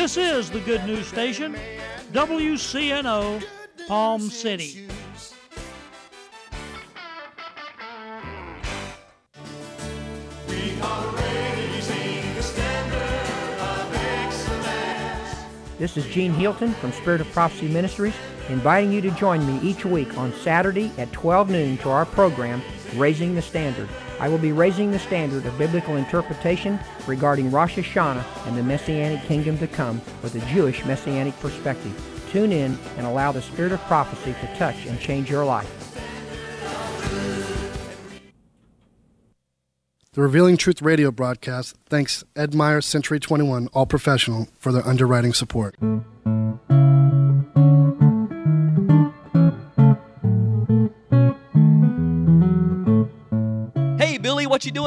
This is the Good News Station, WCNO, Palm City. This is Gene Hilton from Spirit of Prophecy Ministries, inviting you to join me each week on Saturday at 12 noon to our program, Raising the Standard. I will be raising the standard of biblical interpretation regarding Rosh Hashanah and the Messianic kingdom to come with a Jewish Messianic perspective. Tune in and allow the Spirit of prophecy to touch and change your life. The Revealing Truth radio broadcast thanks Ed Meyer Century 21 All Professional for their underwriting support.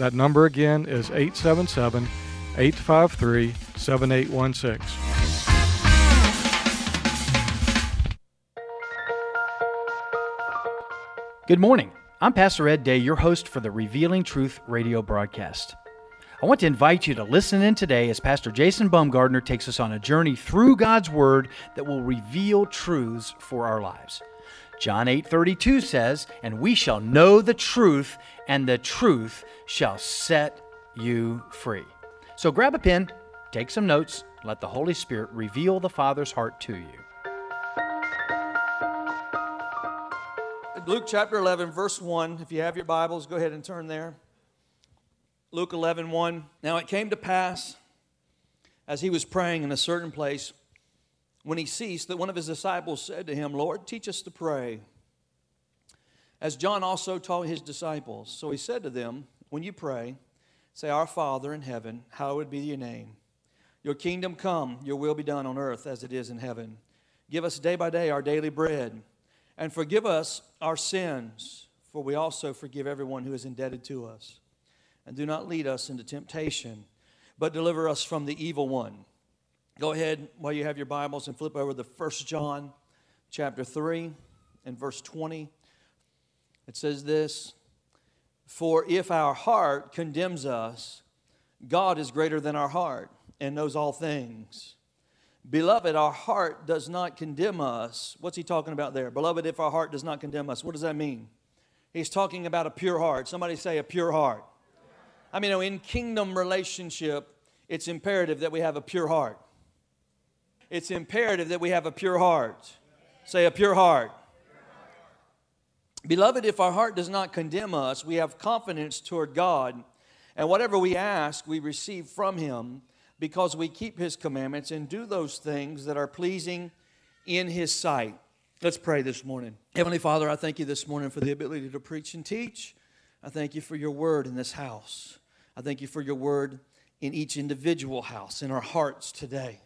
That number again is 877 853 7816. Good morning. I'm Pastor Ed Day, your host for the Revealing Truth radio broadcast. I want to invite you to listen in today as Pastor Jason Baumgardner takes us on a journey through God's Word that will reveal truths for our lives. John 8:32 says, "And we shall know the truth, and the truth shall set you free." So grab a pen, take some notes, let the Holy Spirit reveal the Father's heart to you. Luke chapter 11, verse 1. If you have your Bibles, go ahead and turn there. Luke 11, 1. Now it came to pass, as he was praying in a certain place, when he ceased, that one of his disciples said to him, Lord, teach us to pray, as John also taught his disciples. So he said to them, When you pray, say, Our Father in heaven, hallowed be your name. Your kingdom come, your will be done on earth as it is in heaven. Give us day by day our daily bread and forgive us our sins, for we also forgive everyone who is indebted to us. And do not lead us into temptation, but deliver us from the evil one. Go ahead while you have your Bibles and flip over to 1 John chapter 3 and verse 20. It says this For if our heart condemns us, God is greater than our heart and knows all things. Beloved, our heart does not condemn us. What's he talking about there? Beloved, if our heart does not condemn us, what does that mean? He's talking about a pure heart. Somebody say a pure heart. I mean, in kingdom relationship, it's imperative that we have a pure heart. It's imperative that we have a pure heart. Say a pure heart. Beloved, if our heart does not condemn us, we have confidence toward God, and whatever we ask, we receive from Him because we keep His commandments and do those things that are pleasing in His sight. Let's pray this morning. Heavenly Father, I thank you this morning for the ability to preach and teach. I thank you for your word in this house. I thank you for your word in each individual house, in our hearts today.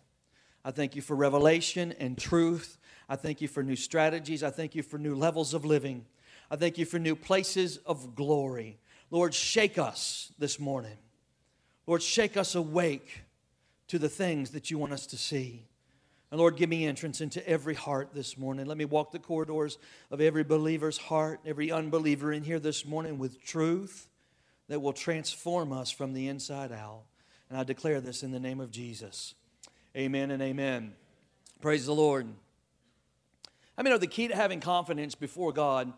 I thank you for revelation and truth. I thank you for new strategies. I thank you for new levels of living. I thank you for new places of glory. Lord, shake us this morning. Lord, shake us awake to the things that you want us to see. And Lord, give me entrance into every heart this morning. Let me walk the corridors of every believer's heart, every unbeliever in here this morning with truth that will transform us from the inside out. And I declare this in the name of Jesus. Amen and amen. Praise the Lord. I mean, the key to having confidence before God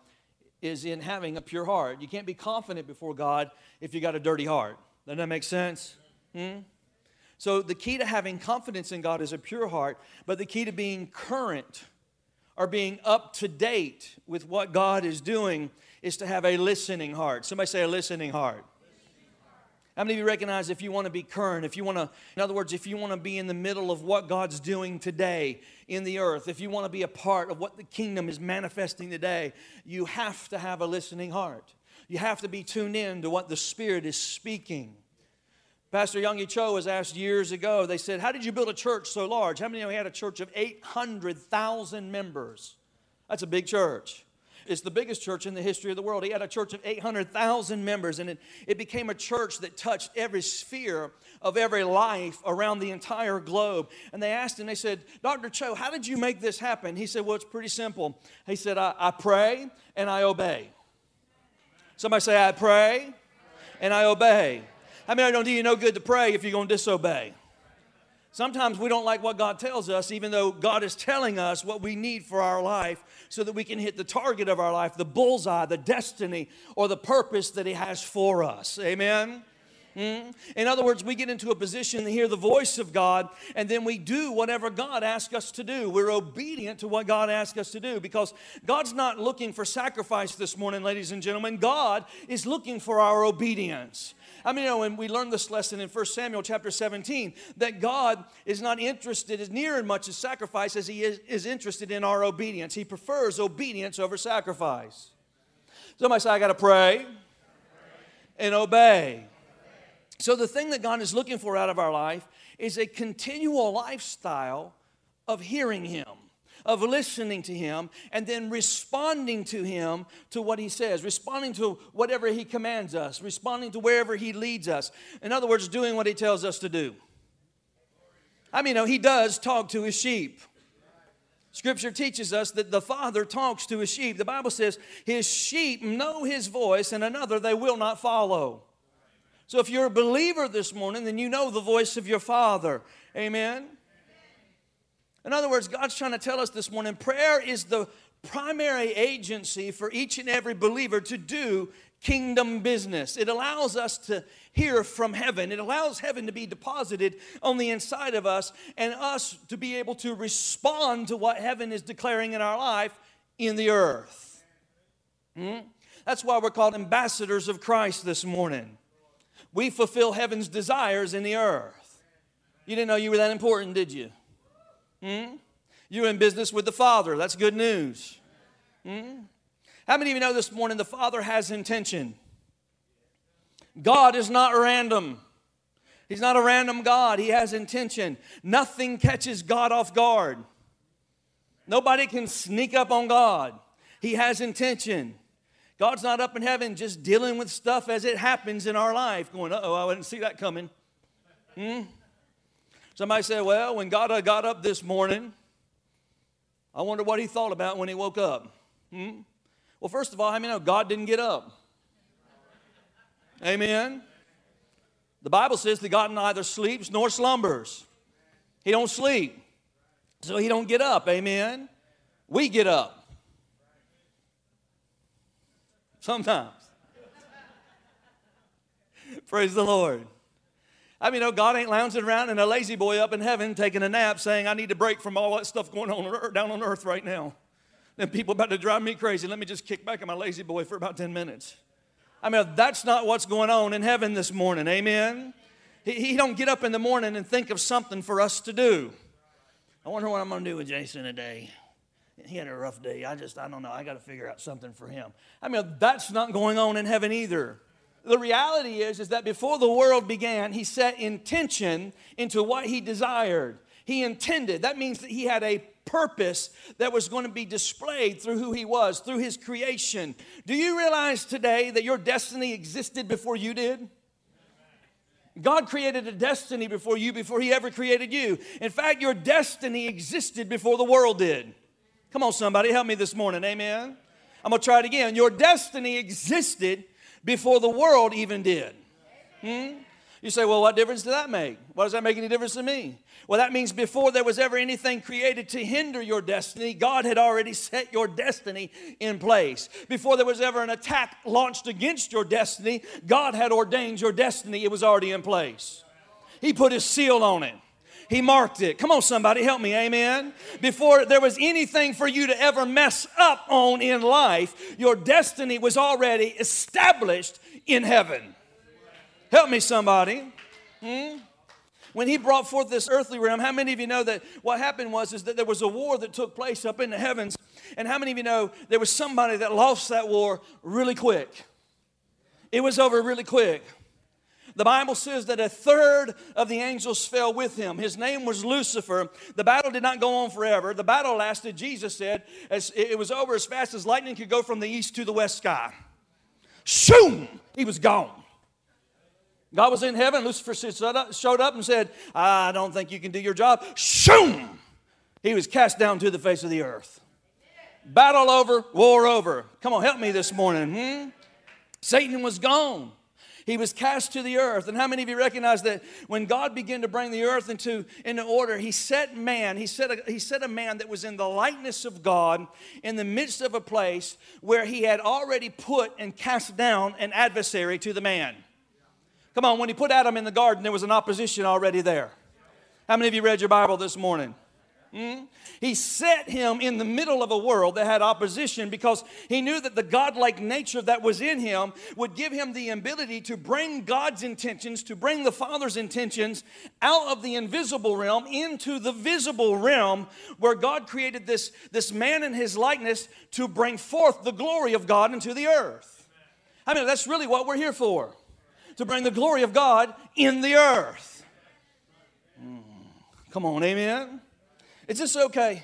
is in having a pure heart. You can't be confident before God if you got a dirty heart. Doesn't that make sense? Hmm? So, the key to having confidence in God is a pure heart, but the key to being current or being up to date with what God is doing is to have a listening heart. Somebody say a listening heart. How many of you recognize if you want to be current, if you want to, in other words, if you want to be in the middle of what God's doing today in the earth, if you want to be a part of what the kingdom is manifesting today, you have to have a listening heart. You have to be tuned in to what the Spirit is speaking. Pastor Yonggi Cho was asked years ago, they said, How did you build a church so large? How many of you had a church of 800,000 members? That's a big church. It's the biggest church in the history of the world. He had a church of 800,000 members, and it, it became a church that touched every sphere of every life around the entire globe. And they asked him, they said, Dr. Cho, how did you make this happen? He said, Well, it's pretty simple. He said, I, I pray and I obey. Somebody say, I pray and I obey. I mean, I don't do you no good to pray if you're going to disobey. Sometimes we don't like what God tells us, even though God is telling us what we need for our life so that we can hit the target of our life, the bullseye, the destiny, or the purpose that He has for us. Amen? Mm? In other words, we get into a position to hear the voice of God, and then we do whatever God asks us to do. We're obedient to what God asks us to do because God's not looking for sacrifice this morning, ladies and gentlemen. God is looking for our obedience. I mean, you know, when we learned this lesson in 1 Samuel chapter 17, that God is not interested as near as much as sacrifice as he is, is interested in our obedience. He prefers obedience over sacrifice. Somebody say, I got to pray and obey. So, the thing that God is looking for out of our life is a continual lifestyle of hearing Him of listening to Him and then responding to Him to what He says, responding to whatever He commands us, responding to wherever He leads us. In other words, doing what He tells us to do. I mean, He does talk to His sheep. Scripture teaches us that the Father talks to His sheep. The Bible says, His sheep know His voice, and another they will not follow. So if you're a believer this morning, then you know the voice of your Father. Amen. In other words, God's trying to tell us this morning prayer is the primary agency for each and every believer to do kingdom business. It allows us to hear from heaven. It allows heaven to be deposited on the inside of us and us to be able to respond to what heaven is declaring in our life in the earth. Hmm? That's why we're called ambassadors of Christ this morning. We fulfill heaven's desires in the earth. You didn't know you were that important, did you? Hmm? You're in business with the Father. That's good news. Hmm? How many of you know this morning the Father has intention? God is not random. He's not a random God. He has intention. Nothing catches God off guard. Nobody can sneak up on God. He has intention. God's not up in heaven just dealing with stuff as it happens in our life, going, oh, I didn't see that coming. Hmm? Somebody said, Well, when God got up this morning, I wonder what he thought about when he woke up. Hmm? Well, first of all, I mean, know God didn't get up? Amen. The Bible says that God neither sleeps nor slumbers. He don't sleep. So he don't get up. Amen. We get up. Sometimes. Praise the Lord. I mean, you know, God ain't lounging around in a La-Z-Boy up in heaven taking a nap saying, I need to break from all that stuff going on down on earth right now. Then people about to drive me crazy. Let me just kick back in my La-Z-Boy for about 10 minutes. I mean, that's not what's going on in heaven this morning. Amen. He, he don't get up in the morning and think of something for us to do. I wonder what I'm going to do with Jason today. He had a rough day. I just, I don't know. I got to figure out something for him. I mean, that's not going on in heaven either. The reality is, is that before the world began, he set intention into what he desired. He intended. That means that he had a purpose that was going to be displayed through who he was, through his creation. Do you realize today that your destiny existed before you did? God created a destiny before you, before He ever created you. In fact, your destiny existed before the world did. Come on, somebody, help me this morning. Amen. I'm going to try it again. Your destiny existed before the world even did. Hmm? You say, well, what difference does that make? Why does that make any difference to me? Well, that means before there was ever anything created to hinder your destiny, God had already set your destiny in place. Before there was ever an attack launched against your destiny, God had ordained your destiny, it was already in place. He put his seal on it. He marked it. Come on, somebody, help me. Amen. Before there was anything for you to ever mess up on in life, your destiny was already established in heaven. Help me, somebody. Hmm? when he brought forth this earthly realm, how many of you know that what happened was is that there was a war that took place up in the heavens, and how many of you know there was somebody that lost that war really quick? It was over really quick. The Bible says that a third of the angels fell with him. His name was Lucifer. The battle did not go on forever. The battle lasted, Jesus said, as it was over as fast as lightning could go from the east to the west sky. Shoom! He was gone. God was in heaven. Lucifer showed up and said, I don't think you can do your job. Shoom! He was cast down to the face of the earth. Battle over, war over. Come on, help me this morning. Hmm? Satan was gone. He was cast to the earth. And how many of you recognize that when God began to bring the earth into, into order, He set man, he set, a, he set a man that was in the likeness of God in the midst of a place where He had already put and cast down an adversary to the man. Come on, when he put Adam in the garden, there was an opposition already there. How many of you read your Bible this morning? Hmm? He set him in the middle of a world that had opposition because he knew that the godlike nature that was in him would give him the ability to bring God's intentions, to bring the Father's intentions out of the invisible realm into the visible realm where God created this, this man in his likeness to bring forth the glory of God into the earth. I mean, that's really what we're here for to bring the glory of God in the earth. Mm. Come on, amen. Is this okay?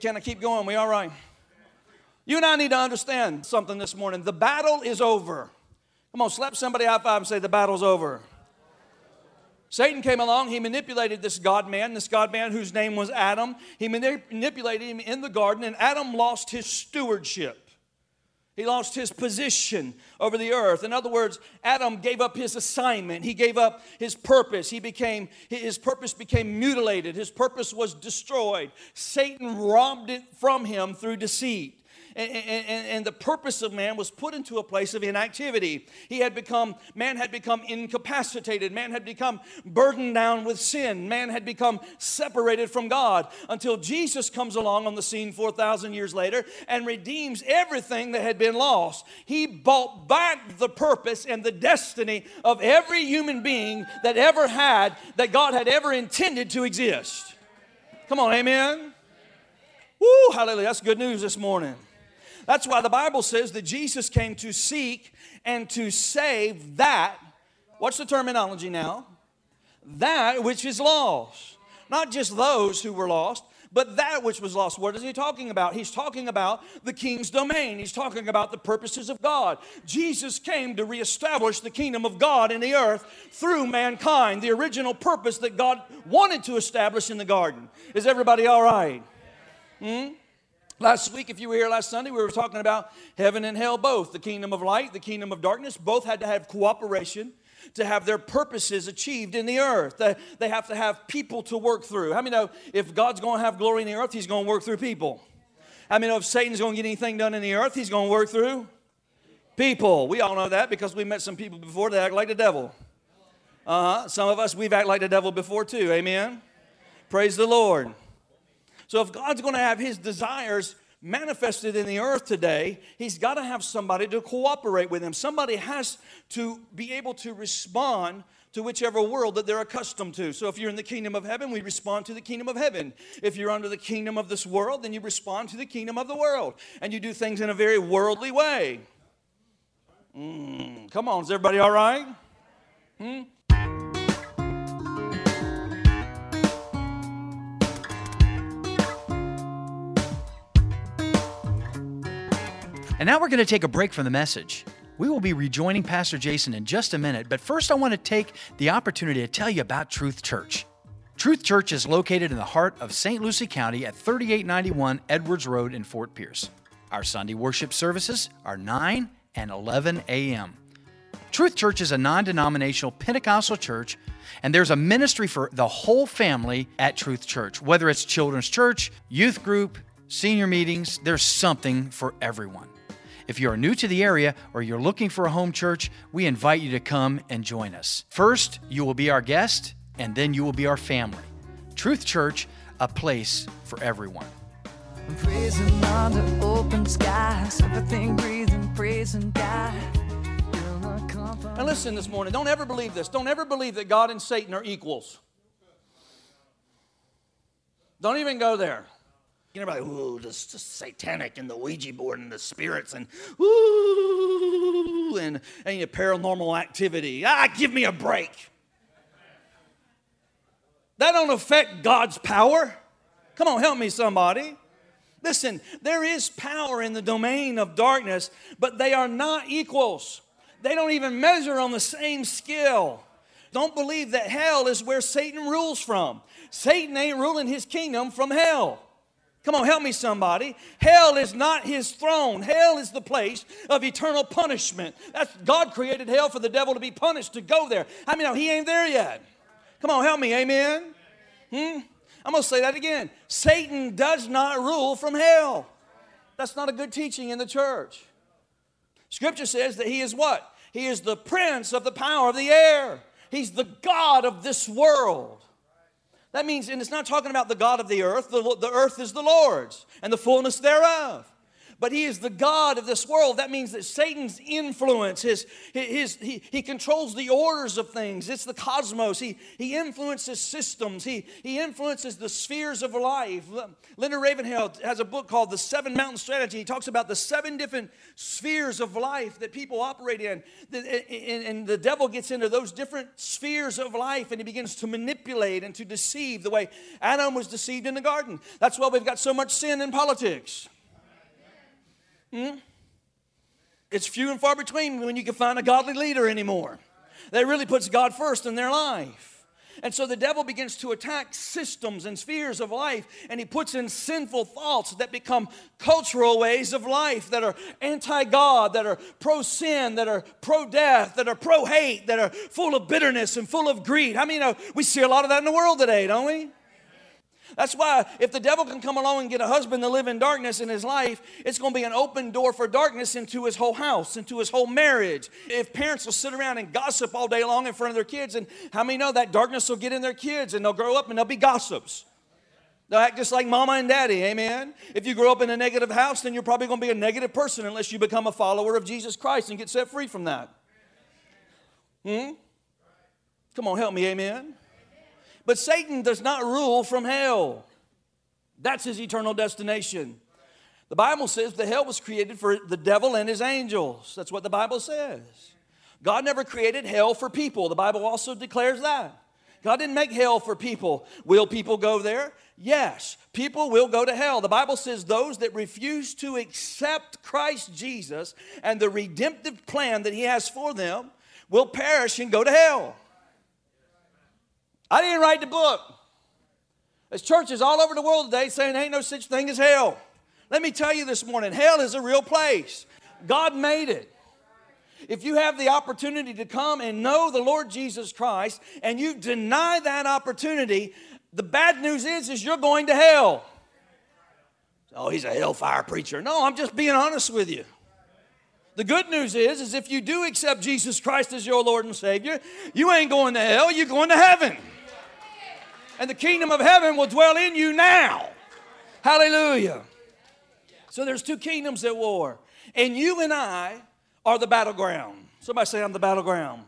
Can I keep going? We all right? You and I need to understand something this morning. The battle is over. Come on, slap somebody high five and say, The battle's over. Satan came along, he manipulated this God man, this God man whose name was Adam. He manipulated him in the garden, and Adam lost his stewardship. He lost his position over the earth. In other words, Adam gave up his assignment. He gave up his purpose. He became his purpose became mutilated. His purpose was destroyed. Satan robbed it from him through deceit and, and, and the purpose of man was put into a place of inactivity. He had become, man had become incapacitated. Man had become burdened down with sin. Man had become separated from God until Jesus comes along on the scene 4,000 years later and redeems everything that had been lost. He bought back the purpose and the destiny of every human being that ever had, that God had ever intended to exist. Come on, amen. Woo, hallelujah. That's good news this morning. That's why the Bible says that Jesus came to seek and to save that. What's the terminology now? That which is lost. Not just those who were lost, but that which was lost. What is he talking about? He's talking about the king's domain. He's talking about the purposes of God. Jesus came to reestablish the kingdom of God in the earth through mankind, the original purpose that God wanted to establish in the garden. Is everybody all right? Hmm? Last week, if you were here last Sunday, we were talking about heaven and hell both. The kingdom of light, the kingdom of darkness, both had to have cooperation to have their purposes achieved in the earth. They have to have people to work through. How many know if God's going to have glory in the earth, He's going to work through people? How many know if Satan's going to get anything done in the earth, He's going to work through People. We all know that because we met some people before that act like the devil. Uh huh. Some of us, we've acted like the devil before too. Amen. Praise the Lord. So if God's going to have his desires manifested in the earth today, he's got to have somebody to cooperate with him. Somebody has to be able to respond to whichever world that they're accustomed to. So if you're in the kingdom of heaven, we respond to the kingdom of heaven. If you're under the kingdom of this world, then you respond to the kingdom of the world. And you do things in a very worldly way. Mm, come on, is everybody all right? Hmm? And now we're going to take a break from the message. We will be rejoining Pastor Jason in just a minute, but first I want to take the opportunity to tell you about Truth Church. Truth Church is located in the heart of St. Lucie County at 3891 Edwards Road in Fort Pierce. Our Sunday worship services are 9 and 11 a.m. Truth Church is a non denominational Pentecostal church, and there's a ministry for the whole family at Truth Church. Whether it's children's church, youth group, senior meetings, there's something for everyone. If you are new to the area or you're looking for a home church, we invite you to come and join us. First, you will be our guest, and then you will be our family. Truth Church, a place for everyone. Praising under open skies, everything breathing, praising God. And listen this morning, don't ever believe this. Don't ever believe that God and Satan are equals. Don't even go there. You know, everybody, ooh, just satanic and the Ouija board and the spirits and ooh, and, and your paranormal activity. Ah, give me a break. That don't affect God's power. Come on, help me, somebody. Listen, there is power in the domain of darkness, but they are not equals. They don't even measure on the same scale. Don't believe that hell is where Satan rules from. Satan ain't ruling his kingdom from hell. Come on, help me, somebody. Hell is not his throne. Hell is the place of eternal punishment. That's God created hell for the devil to be punished, to go there. I mean, no, he ain't there yet. Come on, help me. Amen. Hmm? I'm going to say that again. Satan does not rule from hell. That's not a good teaching in the church. Scripture says that he is what? He is the prince of the power of the air. He's the God of this world. That means, and it's not talking about the God of the earth, the, the earth is the Lord's and the fullness thereof but he is the God of this world. That means that Satan's influence, his, his, he, he controls the orders of things. It's the cosmos. He, he influences systems. He, he influences the spheres of life. Leonard Ravenhill has a book called The Seven Mountain Strategy. He talks about the seven different spheres of life that people operate in. And the devil gets into those different spheres of life and he begins to manipulate and to deceive the way Adam was deceived in the garden. That's why we've got so much sin in politics. Hmm? It's few and far between when you can find a godly leader anymore that really puts God first in their life. And so the devil begins to attack systems and spheres of life, and he puts in sinful thoughts that become cultural ways of life that are anti God, that are pro sin, that are pro death, that are pro hate, that are full of bitterness and full of greed. I mean, you know, we see a lot of that in the world today, don't we? That's why if the devil can come along and get a husband to live in darkness in his life, it's going to be an open door for darkness into his whole house, into his whole marriage. If parents will sit around and gossip all day long in front of their kids, and how many know that darkness will get in their kids and they'll grow up and they'll be gossips? They'll act just like mama and daddy, amen? If you grow up in a negative house, then you're probably going to be a negative person unless you become a follower of Jesus Christ and get set free from that. Hmm? Come on, help me, amen? But Satan does not rule from hell. That's his eternal destination. The Bible says the hell was created for the devil and his angels. That's what the Bible says. God never created hell for people. The Bible also declares that. God didn't make hell for people. Will people go there? Yes, people will go to hell. The Bible says those that refuse to accept Christ Jesus and the redemptive plan that He has for them will perish and go to hell. I didn't write the book. There's churches all over the world today saying there ain't no such thing as hell. Let me tell you this morning hell is a real place. God made it. If you have the opportunity to come and know the Lord Jesus Christ and you deny that opportunity, the bad news is is you're going to hell. Oh, he's a hellfire preacher. No, I'm just being honest with you. The good news is, is if you do accept Jesus Christ as your Lord and Savior, you ain't going to hell, you're going to heaven. And the kingdom of heaven will dwell in you now. Hallelujah. So there's two kingdoms at war. And you and I are the battleground. Somebody say, I'm the battleground.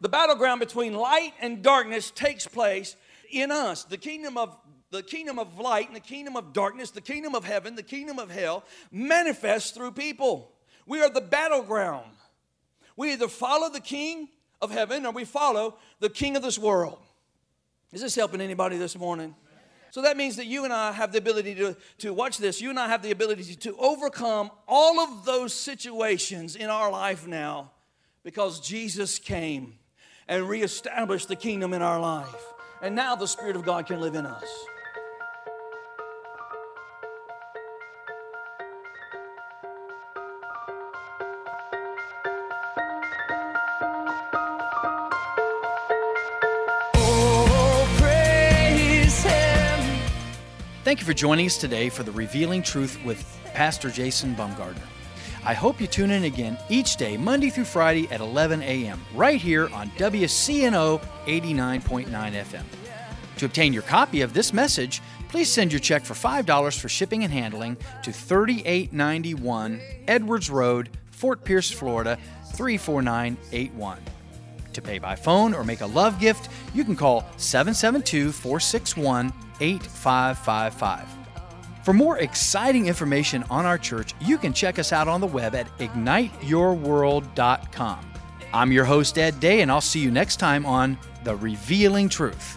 The battleground between light and darkness takes place in us. The kingdom of the kingdom of light and the kingdom of darkness, the kingdom of heaven, the kingdom of hell manifests through people. We are the battleground. We either follow the king of heaven or we follow the king of this world. Is this helping anybody this morning? So that means that you and I have the ability to, to watch this, you and I have the ability to overcome all of those situations in our life now because Jesus came and reestablished the kingdom in our life. And now the Spirit of God can live in us. Thank you for joining us today for the Revealing Truth with Pastor Jason Bumgardner. I hope you tune in again each day, Monday through Friday at 11 a.m., right here on WCNO 89.9 FM. To obtain your copy of this message, please send your check for $5 for shipping and handling to 3891 Edwards Road, Fort Pierce, Florida 34981. To pay by phone or make a love gift, you can call 772 461 8555. For more exciting information on our church, you can check us out on the web at igniteyourworld.com. I'm your host, Ed Day, and I'll see you next time on The Revealing Truth.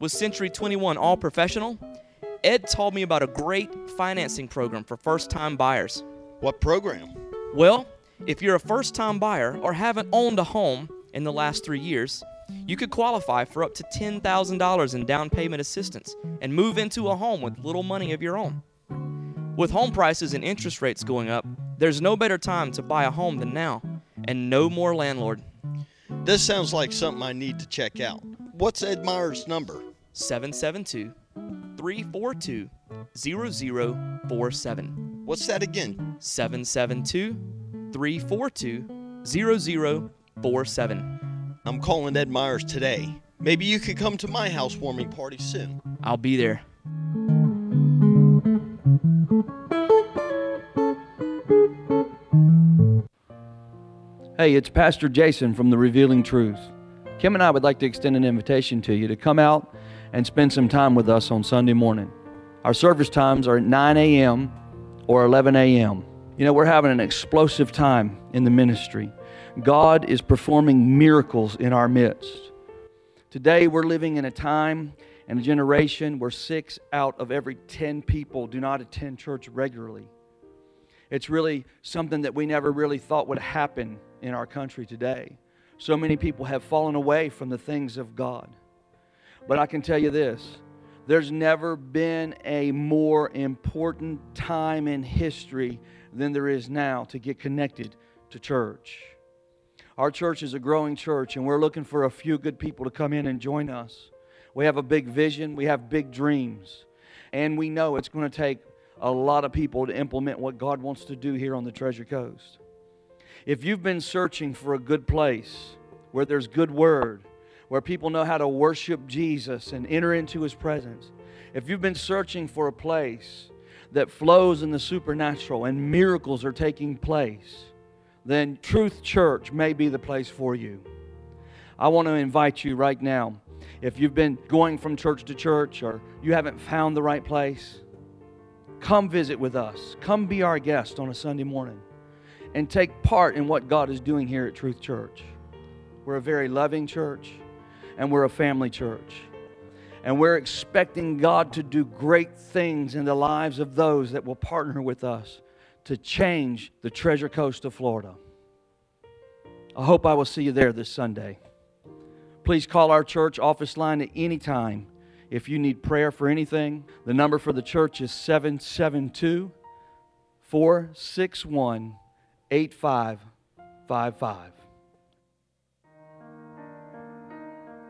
with Century 21 All Professional. Ed told me about a great financing program for first time buyers. What program? Well, if you're a first time buyer or haven't owned a home in the last three years, you could qualify for up to $10,000 in down payment assistance and move into a home with little money of your own. With home prices and interest rates going up, there's no better time to buy a home than now, and no more landlord. This sounds like something I need to check out. What's Ed Meyer's number? 772 342 0047. What's that again? 772 342 0047. I'm calling Ed Myers today. Maybe you could come to my housewarming party soon. I'll be there. Hey, it's Pastor Jason from the Revealing Truth. Kim and I would like to extend an invitation to you to come out and spend some time with us on Sunday morning. Our service times are at 9 a.m. or 11 a.m. You know, we're having an explosive time in the ministry. God is performing miracles in our midst. Today, we're living in a time and a generation where six out of every 10 people do not attend church regularly. It's really something that we never really thought would happen in our country today. So many people have fallen away from the things of God. But I can tell you this there's never been a more important time in history than there is now to get connected to church. Our church is a growing church, and we're looking for a few good people to come in and join us. We have a big vision, we have big dreams, and we know it's going to take a lot of people to implement what God wants to do here on the Treasure Coast. If you've been searching for a good place where there's good word, where people know how to worship Jesus and enter into his presence, if you've been searching for a place that flows in the supernatural and miracles are taking place, then Truth Church may be the place for you. I want to invite you right now. If you've been going from church to church or you haven't found the right place, come visit with us. Come be our guest on a Sunday morning and take part in what God is doing here at Truth Church. We're a very loving church and we're a family church. And we're expecting God to do great things in the lives of those that will partner with us to change the Treasure Coast of Florida. I hope I will see you there this Sunday. Please call our church office line at any time if you need prayer for anything. The number for the church is 772 461 8555.